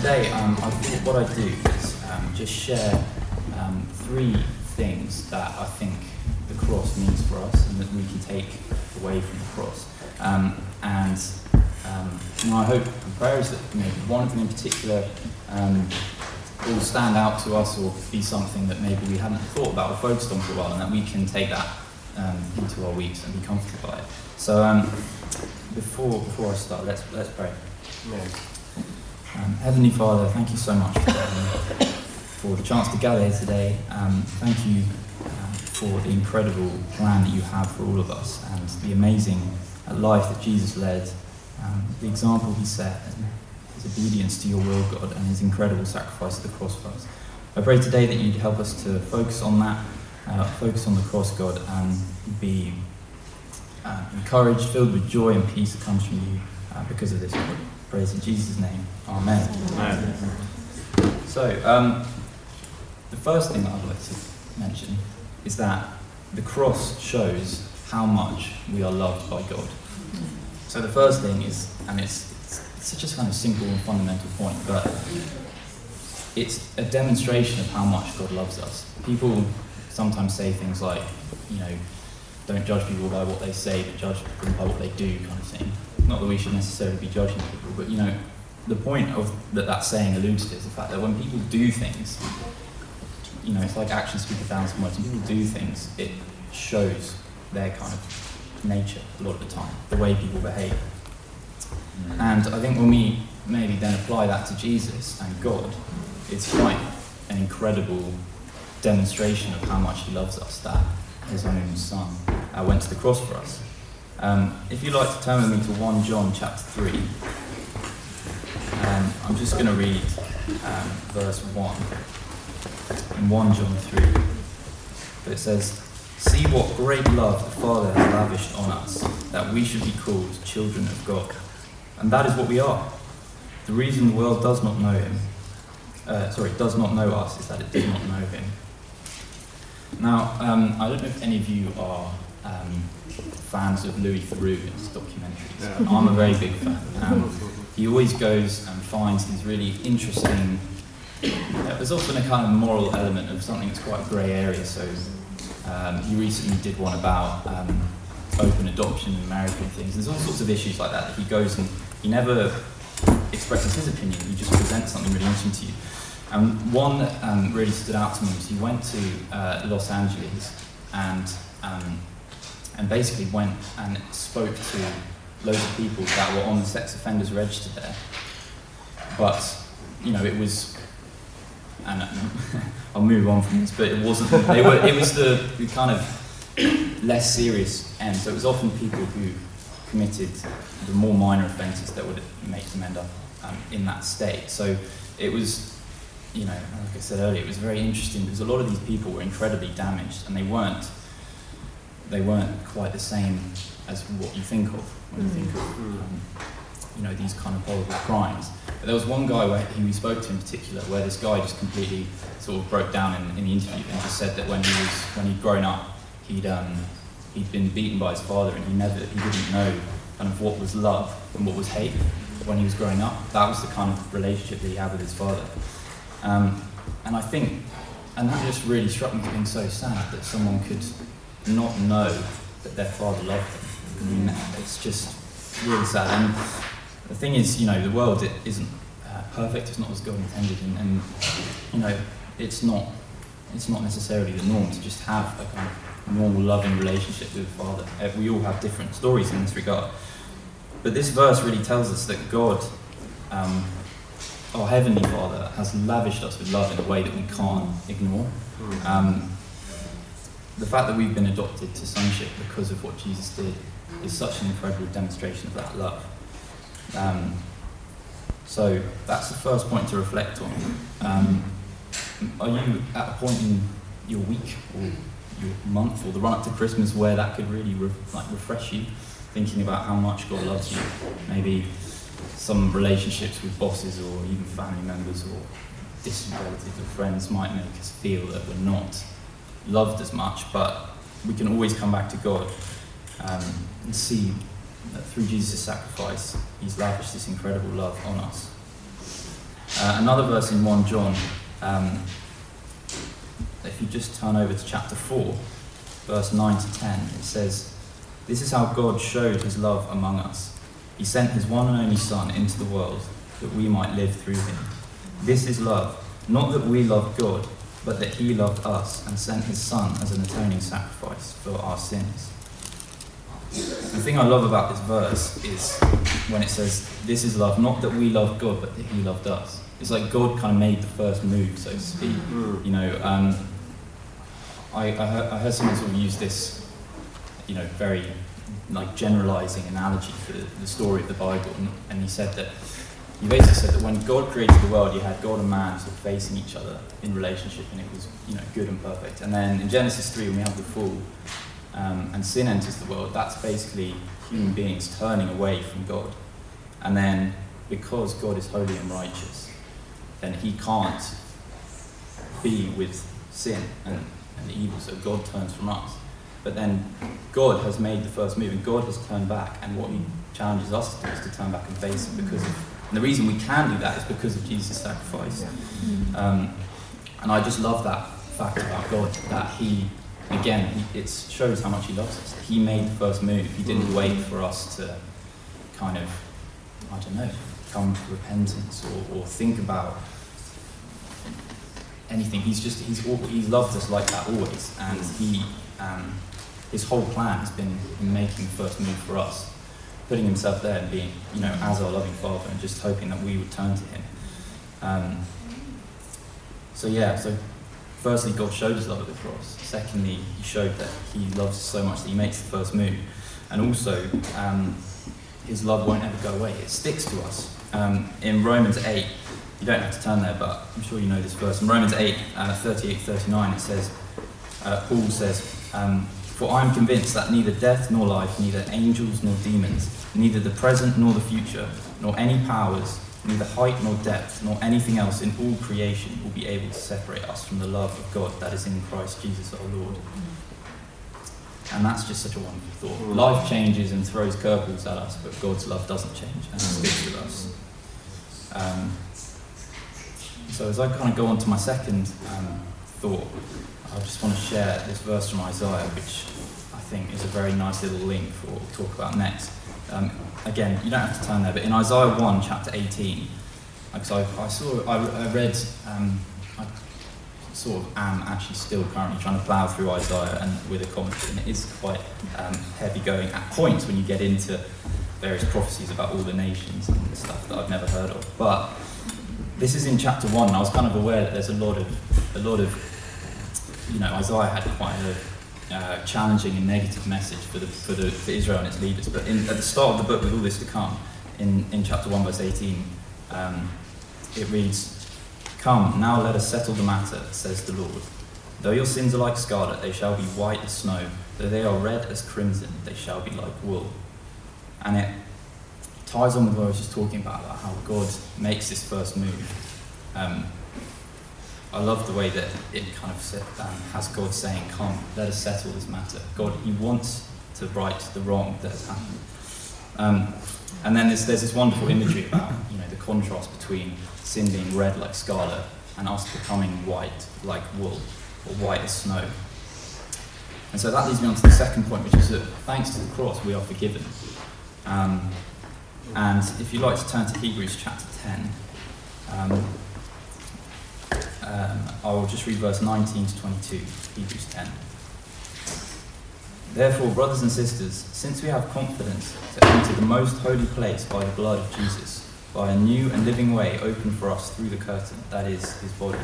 Today, um, I what I'd do is um, just share um, three things that I think the cross means for us and that we can take away from the cross. Um, and um, my hope and prayer is that you know, one of them in particular um, will stand out to us or be something that maybe we haven't thought about or focused on for a while, and that we can take that into our weeks and be comforted by it. So before before I start, let's let's pray. Um, Heavenly Father, thank you so much for, um, for the chance to gather here today. Um, thank you um, for the incredible plan that you have for all of us and the amazing uh, life that Jesus led, um, the example he set, and his obedience to your will, God, and his incredible sacrifice at the cross for us. I pray today that you'd help us to focus on that, uh, focus on the cross, God, and be uh, encouraged, filled with joy and peace that comes from you uh, because of this. God. Praise in Jesus' name. Amen. Amen. So, um, the first thing that I'd like to mention is that the cross shows how much we are loved by God. So, the first thing is, and it's, it's, it's such a kind of simple and fundamental point, but it's a demonstration of how much God loves us. People sometimes say things like, you know, don't judge people by what they say, but judge them by what they do, kind of thing. Not that we should necessarily be judging people, but you know, the point of that that saying alludes to is the fact that when people do things, you know, it's like actions speak a thousand words. When people do things, it shows their kind of nature a lot of the time, the way people behave. And I think when we maybe then apply that to Jesus and God, it's quite an incredible demonstration of how much He loves us that His own Son uh, went to the cross for us. Um, if you'd like to turn with me to 1 John chapter 3, um, I'm just going to read um, verse 1 in 1 John 3. But it says, See what great love the Father has lavished on us, that we should be called children of God. And that is what we are. The reason the world does not know Him, uh, sorry, does not know us, is that it does not know Him. Now, um, I don't know if any of you are um, fans of Louis Theroux's documentaries. Yeah. I'm a very big fan. Um, he always goes and finds these really interesting. There's often a kind of moral element of something that's quite a grey area. So um, he recently did one about um, open adoption and marriage and things. There's all sorts of issues like that that he goes and he never expresses his opinion. He just presents something really interesting to you. And one that um, really stood out to me was he went to uh, Los Angeles and um, and basically went and spoke to loads of people that were on the sex offenders register there. But you know, it was, and I'll move on from this, but it wasn't. They were. It was the, the kind of less serious end. So it was often people who committed the more minor offences that would make them end up um, in that state. So it was, you know, like I said earlier, it was very interesting because a lot of these people were incredibly damaged, and they weren't. They weren't quite the same as what you think of when you think of, um, you know, these kind of horrible crimes. But there was one guy where he we spoke to in particular, where this guy just completely sort of broke down in, in the interview and just said that when he was when he'd grown up, he'd um, he'd been beaten by his father, and he never he didn't know kind of what was love and what was hate when he was growing up. That was the kind of relationship that he had with his father. Um, and I think, and that just really struck me as being so sad that someone could not know that their father loved them. Mean, it's just really sad. And the thing is, you know, the world it isn't uh, perfect. It's not as God intended, and, and you know, it's not it's not necessarily the norm to just have a kind of normal, loving relationship with the Father. Uh, We all have different stories in this regard. But this verse really tells us that God, um, our Heavenly Father, has lavished us with love in a way that we can't ignore. Um, the fact that we've been adopted to sonship because of what Jesus did is such an incredible demonstration of that love. Um, so that's the first point to reflect on. Um, are you at a point in your week or your month or the run up to Christmas where that could really re- like refresh you, thinking about how much God loves you? Maybe some relationships with bosses or even family members or distant relatives or friends might make us feel that we're not loved as much, but we can always come back to God um, and see that through Jesus' sacrifice, He's lavished this incredible love on us. Uh, another verse in 1 John, um, if you just turn over to chapter 4, verse 9 to 10, it says, This is how God showed his love among us. He sent his one and only Son into the world that we might live through him. This is love, not that we loved God, but that he loved us and sent his Son as an atoning sacrifice for our sins. The thing I love about this verse is when it says, This is love, not that we loved God, but that he loved us. It's like God kind of made the first move, so to speak. Mm. You know, um, I, I, heard, I heard someone sort of use this, you know, very like generalizing analogy for the, the story of the Bible, and, and he said that he basically said that when God created the world, you had God and man sort of facing each other in relationship, and it was you know good and perfect. And then in Genesis three, when we have the fall, um, and sin enters the world, that's basically human beings turning away from God. And then because God is holy and righteous, then he can't be with sin and, and evil, so God turns from us. But then God has made the first move, and God has turned back, and what He challenges us to do is to turn back and face Him because of, and the reason we can do that is because of Jesus' sacrifice. Um, and I just love that fact about God that He, again, he, it shows how much He loves us. He made the first move. He didn't wait for us to kind of, I don't know, come to repentance or, or think about anything. He's just he's he's loved us like that always, and he um, his whole plan has been making the first move for us, putting himself there and being you know as our loving father, and just hoping that we would turn to him. Um, so yeah, so firstly, God showed his love at the cross. Secondly, he showed that he loves so much that he makes the first move, and also um, his love won't ever go away. It sticks to us. Um, in Romans eight. You don't have to turn there, but I'm sure you know this verse. In Romans 8, uh, 38 39, it says, uh, Paul says, um, For I am convinced that neither death nor life, neither angels nor demons, neither the present nor the future, nor any powers, neither height nor depth, nor anything else in all creation will be able to separate us from the love of God that is in Christ Jesus our Lord. And that's just such a wonderful thought. Mm. Life changes and throws curveballs at us, but God's love doesn't change and sticks with us. Um, so as I kind of go on to my second um, thought, I just want to share this verse from Isaiah, which I think is a very nice little link for what we'll talk about next. Um, again, you don't have to turn there, but in Isaiah 1, chapter 18, because I, I saw, I, I read, um, I sort of am actually still currently trying to plough through Isaiah and with a commentary, and it is quite um, heavy going at points when you get into various prophecies about all the nations and stuff that I've never heard of. But this is in chapter one, and I was kind of aware that there's a lot of, a lot of, you know, Isaiah had quite a uh, challenging and negative message for the for the for Israel and its leaders. But in, at the start of the book, with all this to come, in in chapter one, verse 18, um, it reads, "Come now, let us settle the matter," says the Lord. Though your sins are like scarlet, they shall be white as snow. Though they are red as crimson, they shall be like wool. And it ties on with what I was just talking about, about how God makes this first move. Um, I love the way that it kind of um, has God saying, "Come, let us settle this matter." God, He wants to right the wrong that has happened. Um, and then there's, there's this wonderful imagery about you know the contrast between sin being red like scarlet and us becoming white like wool or white as snow. And so that leads me on to the second point, which is that thanks to the cross we are forgiven. Um, and if you'd like to turn to Hebrews chapter 10, um, um, I will just read verse 19 to 22, Hebrews 10. Therefore, brothers and sisters, since we have confidence to enter the most holy place by the blood of Jesus, by a new and living way opened for us through the curtain, that is, his body,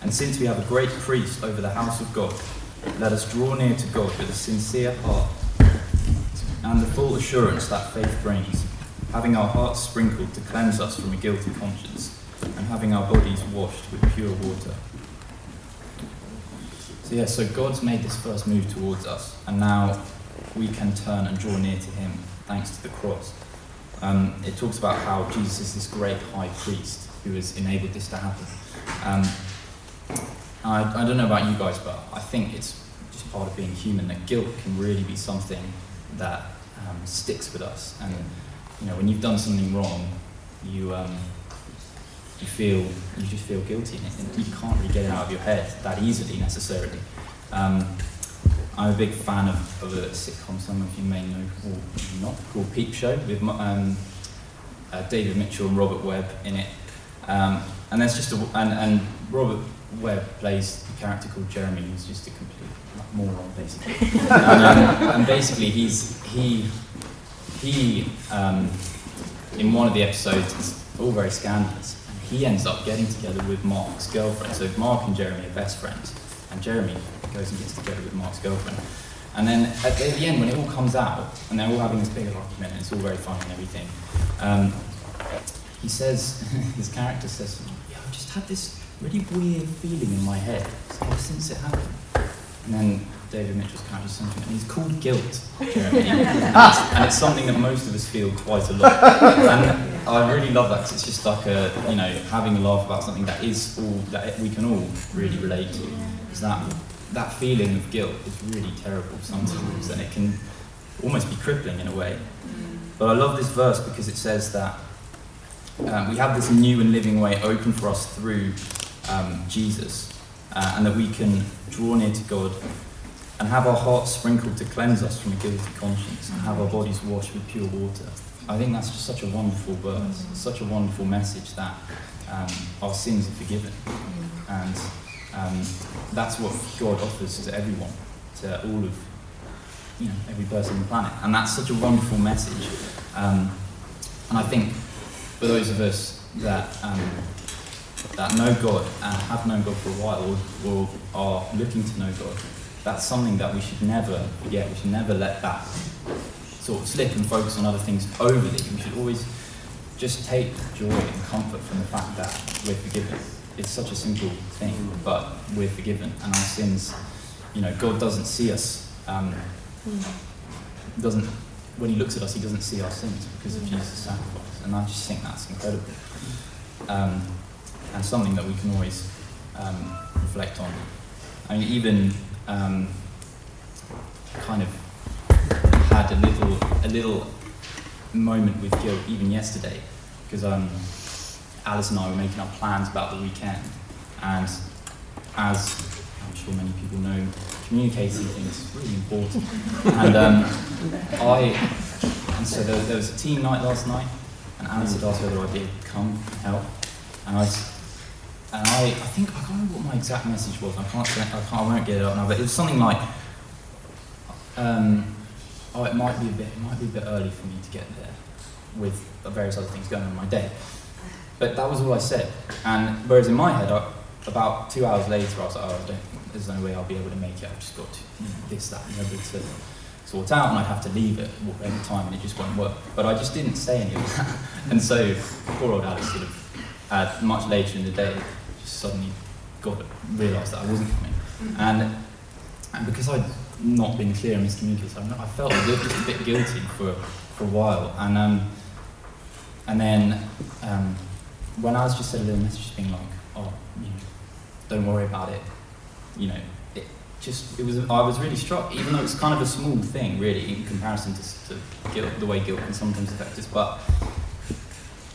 and since we have a great priest over the house of God, let us draw near to God with a sincere heart and the full assurance that faith brings, having our hearts sprinkled to cleanse us from a guilty conscience, and having our bodies washed with pure water. So, yeah, so God's made this first move towards us, and now we can turn and draw near to Him thanks to the cross. Um, it talks about how Jesus is this great high priest who has enabled this to happen. Um, I, I don't know about you guys, but I think it's just part of being human that guilt can really be something that um, sticks with us. And you know, when you've done something wrong, you um, you feel you just feel guilty, and you can't really get it out of your head that easily necessarily. Um, I'm a big fan of, of a sitcom some of you may know or not called Peep Show with um, uh, David Mitchell and Robert Webb in it. Um, and there's just a, and, and Robert Webb plays a character called Jeremy, who's just a complete moron basically. and, um, and basically he's he he um, in one of the episodes it's all very scandalous. He ends up getting together with Mark's girlfriend. So Mark and Jeremy are best friends, and Jeremy goes and gets together with Mark's girlfriend. And then at the, end, when it all comes out, and they're all having this big argument, and it's all very funny and everything, um, he says, his character says, yeah, I've just had this really weird feeling in my head ever since it happened. And then David Mitchell's character says something, and he's called guilt, Jeremy. and, it's, and it's something that most of us feel quite a lot. And I really love that because it's just like a, you know, having a laugh about something that is all, that we can all really relate to. Is that that feeling of guilt is really terrible sometimes, and it can almost be crippling in a way. But I love this verse because it says that um, we have this new and living way open for us through um, Jesus, uh, and that we can draw near to God and have our hearts sprinkled to cleanse us from a guilty conscience and have our bodies washed with pure water. I think that's just such a wonderful verse, such a wonderful message that um, our sins are forgiven. And um, that's what God offers to everyone, to all of, you know, every person on the planet. And that's such a wonderful message. Um, and I think for those of us that um, that know God and have known God for a while or, or are looking to know God, that's something that we should never forget. We should never let that sort of slip and focus on other things overly. We should always just take joy and comfort from the fact that we're forgiven it's such a simple thing, but we're forgiven, and our sins, you know, God doesn't see us. Um, doesn't when He looks at us, He doesn't see our sins because of Jesus' sacrifice, and I just think that's incredible, um, and something that we can always um, reflect on. I mean, even um, kind of had a little a little moment with guilt even yesterday because um Alice and I were making our plans about the weekend, and as I'm sure many people know, communicating things is really important. and um, I, and so there, there, was a team night last night, and Alice had asked whether I did come help, and I, and I, I think I can't remember what my exact message was. I can't, I can't, I won't get it up now, but it was something like, um, oh, it might be a bit, it might be a bit early for me to get there, with various other things going on in my day. But that was all I said. And whereas in my head, I, about two hours later, I was like, oh, I don't, there's no way I'll be able to make it. I've just got to, you know, this, that, and the other to sort out, and I'd have to leave it any time, and it just won't work. But I just didn't say any of that. and so poor old Alice sort of, uh, much later in the day, just suddenly got realised that I wasn't coming. And, and because I'd not been clear and miscommunicated, I, I felt a, just a bit guilty for, for a while. And, um, and then um, when I was just said a little message being like, oh, you know, don't worry about it, you know, it just, it was, I was really struck, even though it's kind of a small thing, really, in comparison to, to guilt, the way guilt can sometimes affect us, but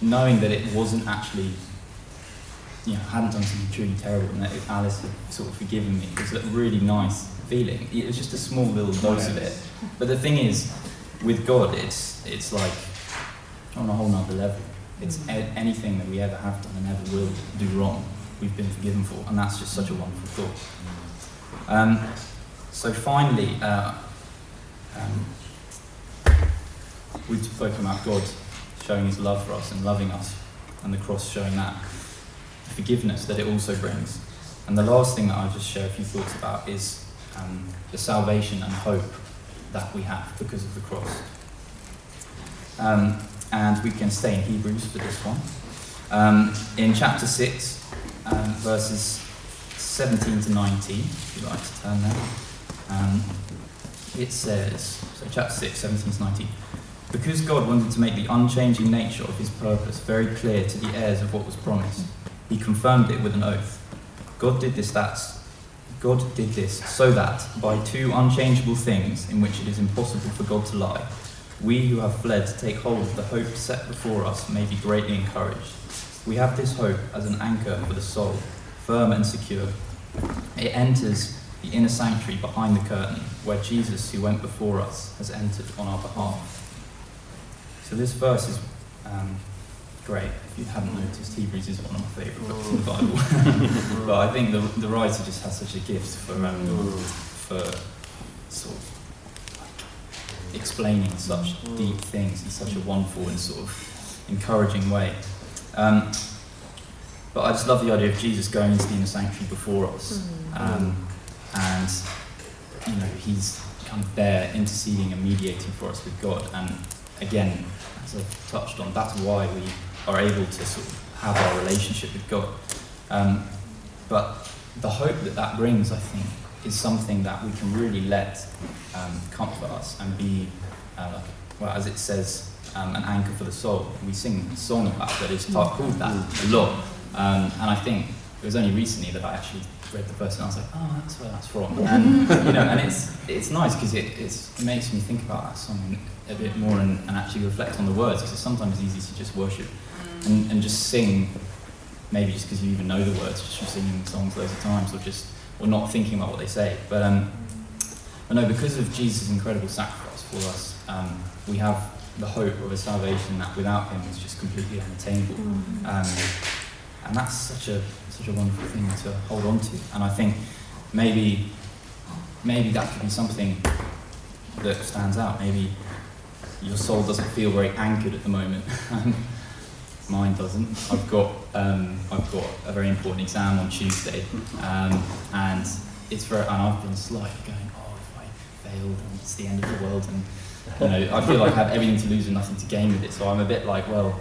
knowing that it wasn't actually, you know, I hadn't done something truly terrible and that Alice had sort of forgiven me, it was really nice feeling. It was just a small little dose of it. But the thing is, with God, it's, it's like on a whole nother level it's anything that we ever have done and ever will do wrong, we've been forgiven for, and that's just such a wonderful thought. Um, so finally, uh, um, we've spoken about God showing His love for us and loving us, and the cross showing that forgiveness that it also brings. And the last thing that I'll just share a few thoughts about is um, the salvation and hope that we have because of the cross. Um, and we can stay in Hebrews for this one. Um, in chapter 6, um, verses 17 to 19, if you'd like to turn there, um, it says, so chapter 6, 17 to 19, because God wanted to make the unchanging nature of his purpose very clear to the heirs of what was promised, he confirmed it with an oath. God did this that's God did this so that by two unchangeable things in which it is impossible for God to lie, we who have fled to take hold of the hope set before us may be greatly encouraged. We have this hope as an anchor for the soul, firm and secure. It enters the inner sanctuary behind the curtain, where Jesus, who went before us, has entered on our behalf. So this verse is um, great. If you haven't noticed, Hebrews is one of my favourite books in the Bible. but I think the, the writer just has such a gift for, um, for sort of explaining such deep things in such a wonderful and sort of encouraging way. Um, but I just love the idea of Jesus going into the inner sanctuary before us. Um, and, you know, he's kind of there interceding and mediating for us with God. And again, as I've touched on, that's why we are able to sort of have our relationship with God. Um, but the hope that that brings, I think, is something that we can really let um, comfort us and be, uh, like, well, as it says, um, an anchor for the soul. We sing a song about that. It's called that a lot. Um, and I think it was only recently that I actually read the verse and I was like, oh, that's where that's from. And you know, and it's it's nice because it it makes me think about that song a bit more and, and actually reflect on the words because sometimes it's easy to just worship and, and just sing. Maybe just because you even know the words, just from singing songs loads of times, or just or not thinking about what they say. But um, but no, because of Jesus' incredible sacrifice for us, um, we have the hope of a salvation that without Him is just completely unattainable. Um, and that's such a such a wonderful thing to hold on to. And I think maybe maybe that could be something that stands out. Maybe your soul doesn't feel very anchored at the moment. Mine doesn't. I've got um, I've got a very important exam on Tuesday, um, and it's very and I've been slightly going, oh, if I failed, and it's the end of the world, and you know, I feel like I have everything to lose and nothing to gain with it. So I'm a bit like, well,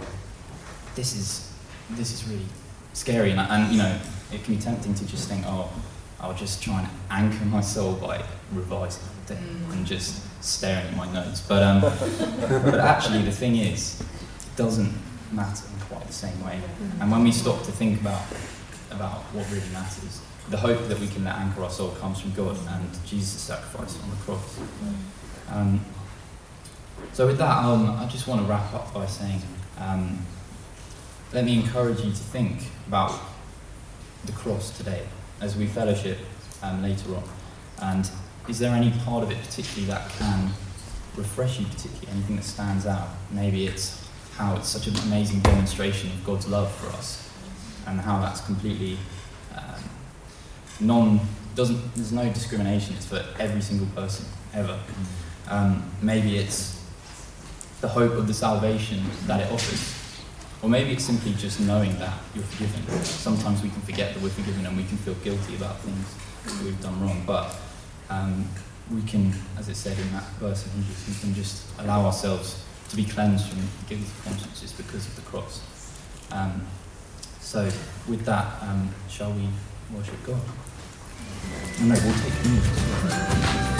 this is this is really scary, and, and you know, it can be tempting to just think, oh, I'll just try and anchor my soul by revising mm. and just staring at my notes. But um, but actually, the thing is, it doesn't matter in quite the same way. And when we stop to think about about what really matters, the hope that we can let anchor our soul comes from God and Jesus' sacrifice on the cross. Um, so with that, um, I just want to wrap up by saying, um, let me encourage you to think about the cross today as we fellowship um, later on. And is there any part of it particularly that can refresh you particularly, anything that stands out? Maybe it's how it's such an amazing demonstration of God's love for us and how that's completely um, non, doesn't, there's no discrimination, it's for every single person ever. Um, maybe it's the hope of the salvation that it offers. Or maybe it's simply just knowing that you're forgiven. Sometimes we can forget that we're forgiven and we can feel guilty about things that we've done wrong. But um, we can, as it said in that verse we can just allow ourselves to be cleansed from guilty consciences because of the cross. Um, so, with that, um, shall we worship God? No, we'll take.